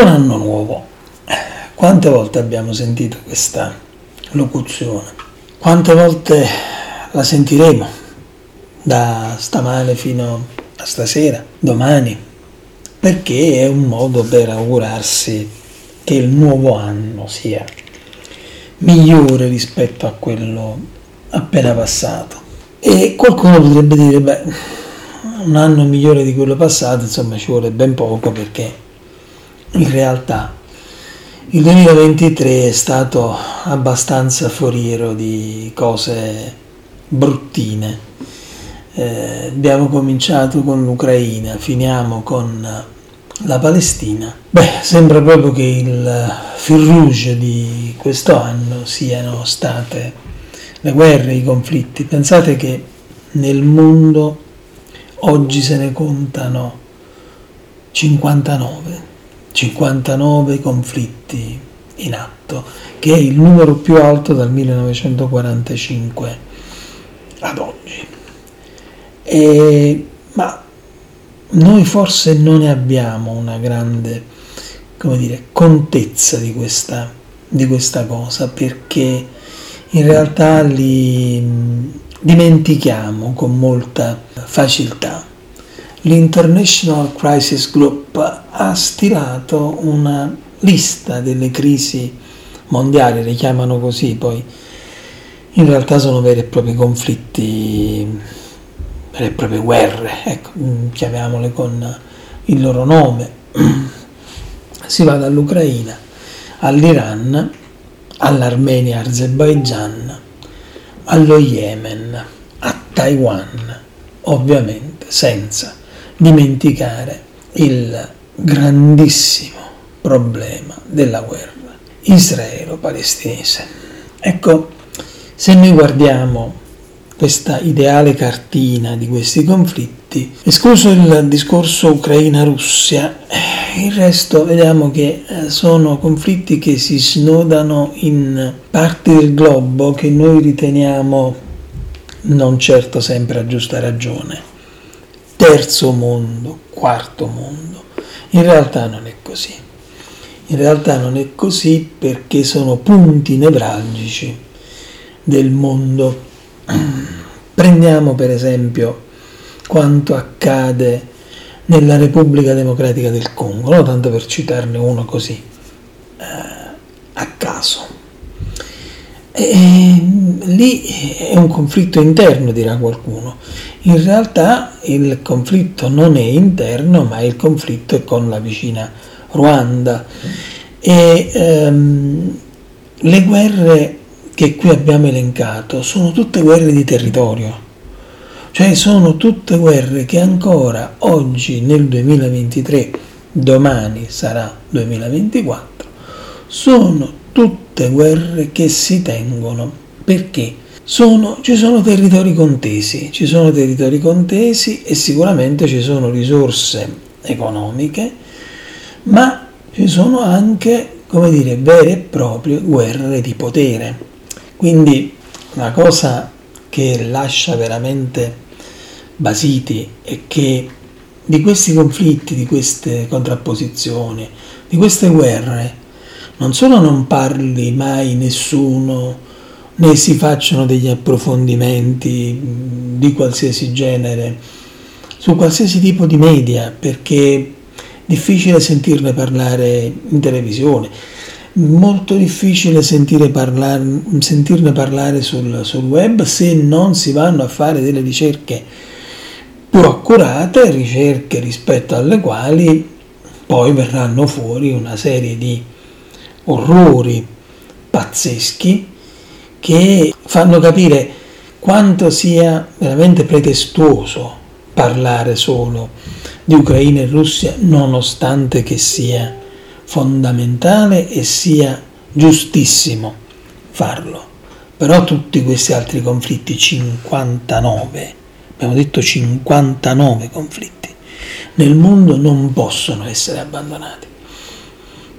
Buon anno nuovo. Quante volte abbiamo sentito questa locuzione? Quante volte la sentiremo da stamane fino a stasera, domani? Perché è un modo per augurarsi che il nuovo anno sia migliore rispetto a quello appena passato. E qualcuno potrebbe dire, beh, un anno migliore di quello passato, insomma ci vuole ben poco perché in realtà il 2023 è stato abbastanza foriero di cose bruttine. Eh, abbiamo cominciato con l'Ucraina, finiamo con la Palestina. Beh, sembra proprio che il fil rouge di questo anno siano state le guerre, i conflitti. Pensate che nel mondo oggi se ne contano 59 59 conflitti in atto, che è il numero più alto dal 1945 ad oggi. E, ma noi forse non ne abbiamo una grande come dire, contezza di questa, di questa cosa perché in realtà li dimentichiamo con molta facilità l'International Crisis Group ha stilato una lista delle crisi mondiali, le chiamano così, poi in realtà sono veri e propri conflitti, vere e proprie guerre, ecco, chiamiamole con il loro nome. Si va dall'Ucraina all'Iran, all'Armenia, Azerbaijan, allo Yemen, a Taiwan, ovviamente senza dimenticare il grandissimo problema della guerra israelo-palestinese. Ecco, se noi guardiamo questa ideale cartina di questi conflitti, escluso il discorso Ucraina-Russia, eh, il resto vediamo che eh, sono conflitti che si snodano in parti del globo che noi riteniamo non certo sempre a giusta ragione terzo mondo, quarto mondo. In realtà non è così. In realtà non è così perché sono punti nevralgici del mondo. Prendiamo per esempio quanto accade nella Repubblica Democratica del Congo, no? tanto per citarne uno così eh, a caso. E, lì è un conflitto interno, dirà qualcuno. In realtà il conflitto non è interno, ma il conflitto è con la vicina Ruanda. E ehm, le guerre che qui abbiamo elencato sono tutte guerre di territorio, cioè sono tutte guerre che ancora oggi nel 2023, domani sarà 2024, sono tutte guerre che si tengono perché sono, ci sono territori contesi, ci sono territori contesi e sicuramente ci sono risorse economiche, ma ci sono anche, come dire, vere e proprie guerre di potere. Quindi la cosa che lascia veramente basiti è che di questi conflitti, di queste contrapposizioni, di queste guerre, non solo non parli mai nessuno né si facciano degli approfondimenti di qualsiasi genere su qualsiasi tipo di media perché è difficile sentirne parlare in televisione molto difficile parlare, sentirne parlare sul, sul web se non si vanno a fare delle ricerche più accurate, ricerche rispetto alle quali poi verranno fuori una serie di orrori pazzeschi che fanno capire quanto sia veramente pretestuoso parlare solo di Ucraina e Russia, nonostante che sia fondamentale e sia giustissimo farlo. Però tutti questi altri conflitti, 59, abbiamo detto 59 conflitti, nel mondo non possono essere abbandonati.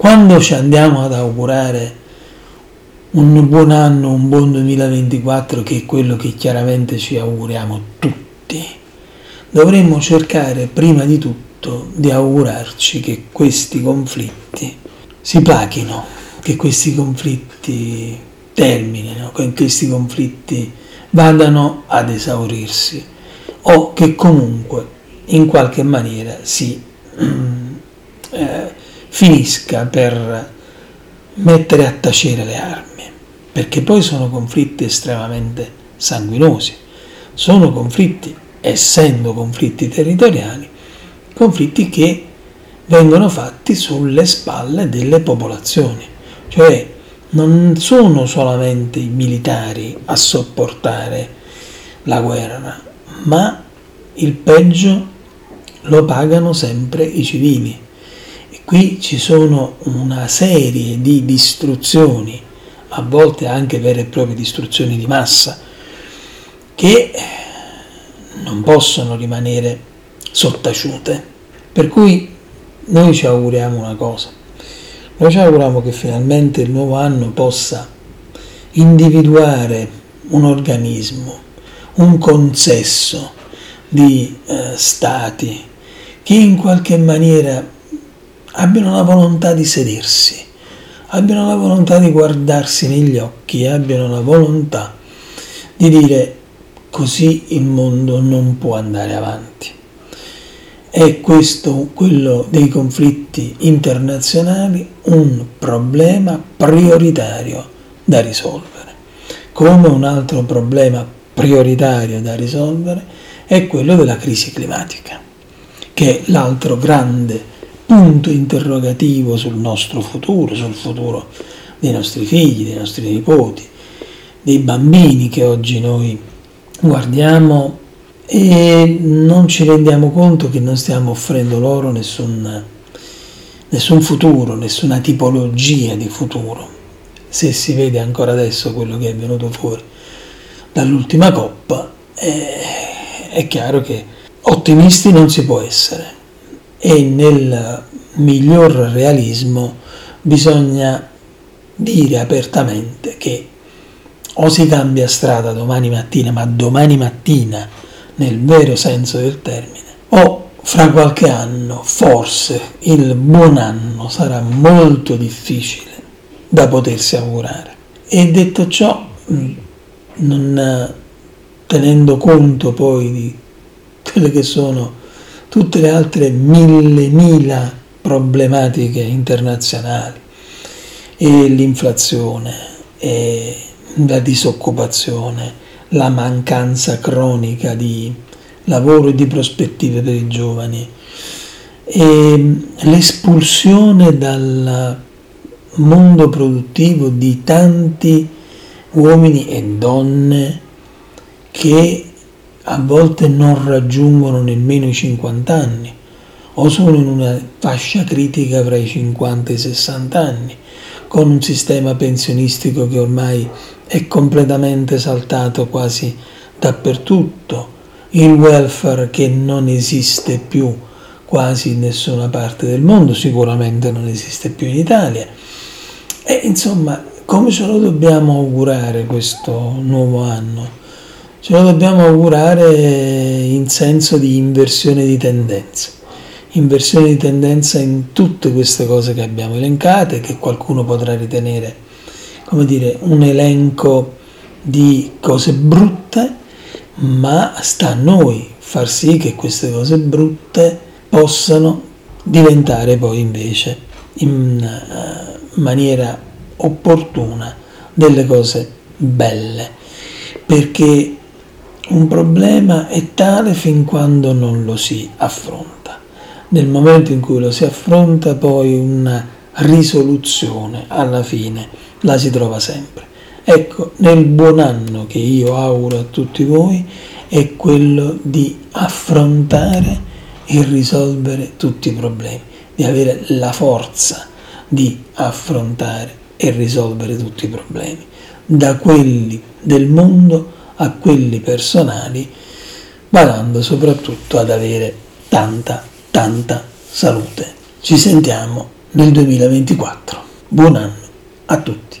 Quando ci andiamo ad augurare un buon anno, un buon 2024 che è quello che chiaramente ci auguriamo tutti. Dovremmo cercare prima di tutto di augurarci che questi conflitti si plachino, che questi conflitti terminino, che questi conflitti vadano ad esaurirsi o che comunque in qualche maniera si eh, finisca per mettere a tacere le armi, perché poi sono conflitti estremamente sanguinosi, sono conflitti, essendo conflitti territoriali, conflitti che vengono fatti sulle spalle delle popolazioni, cioè non sono solamente i militari a sopportare la guerra, ma il peggio lo pagano sempre i civili. Qui ci sono una serie di distruzioni, a volte anche vere e proprie distruzioni di massa, che non possono rimanere sottaciute. Per cui noi ci auguriamo una cosa, noi ci auguriamo che finalmente il nuovo anno possa individuare un organismo, un consesso di eh, stati che in qualche maniera abbiano la volontà di sedersi, abbiano la volontà di guardarsi negli occhi, abbiano la volontà di dire così il mondo non può andare avanti. È questo, quello dei conflitti internazionali, un problema prioritario da risolvere. Come un altro problema prioritario da risolvere è quello della crisi climatica che è l'altro grande punto interrogativo sul nostro futuro, sul futuro dei nostri figli, dei nostri nipoti, dei bambini che oggi noi guardiamo e non ci rendiamo conto che non stiamo offrendo loro nessun, nessun futuro, nessuna tipologia di futuro. Se si vede ancora adesso quello che è venuto fuori dall'ultima coppa, è, è chiaro che Ottimisti non si può essere e nel miglior realismo bisogna dire apertamente che o si cambia strada domani mattina, ma domani mattina nel vero senso del termine, o fra qualche anno forse il buon anno sarà molto difficile da potersi augurare. E detto ciò, non tenendo conto poi di quelle che sono tutte le altre mille, mila problematiche internazionali. E l'inflazione e la disoccupazione, la mancanza cronica di lavoro e di prospettive per i giovani. E l'espulsione dal mondo produttivo di tanti uomini e donne che a volte non raggiungono nemmeno i 50 anni o sono in una fascia critica fra i 50 e i 60 anni, con un sistema pensionistico che ormai è completamente saltato quasi dappertutto, il welfare che non esiste più quasi in nessuna parte del mondo, sicuramente non esiste più in Italia. E insomma, come ce lo dobbiamo augurare questo nuovo anno? Ce lo dobbiamo augurare in senso di inversione di tendenze. Inversione di tendenza in tutte queste cose che abbiamo elencate, che qualcuno potrà ritenere, come dire, un elenco di cose brutte, ma sta a noi far sì che queste cose brutte possano diventare poi invece in eh, maniera opportuna delle cose belle perché un problema è tale fin quando non lo si affronta. Nel momento in cui lo si affronta poi una risoluzione alla fine la si trova sempre. Ecco, nel buon anno che io auguro a tutti voi è quello di affrontare e risolvere tutti i problemi, di avere la forza di affrontare e risolvere tutti i problemi, da quelli del mondo a quelli personali, badando soprattutto ad avere tanta, tanta salute. Ci sentiamo nel 2024. Buon anno a tutti.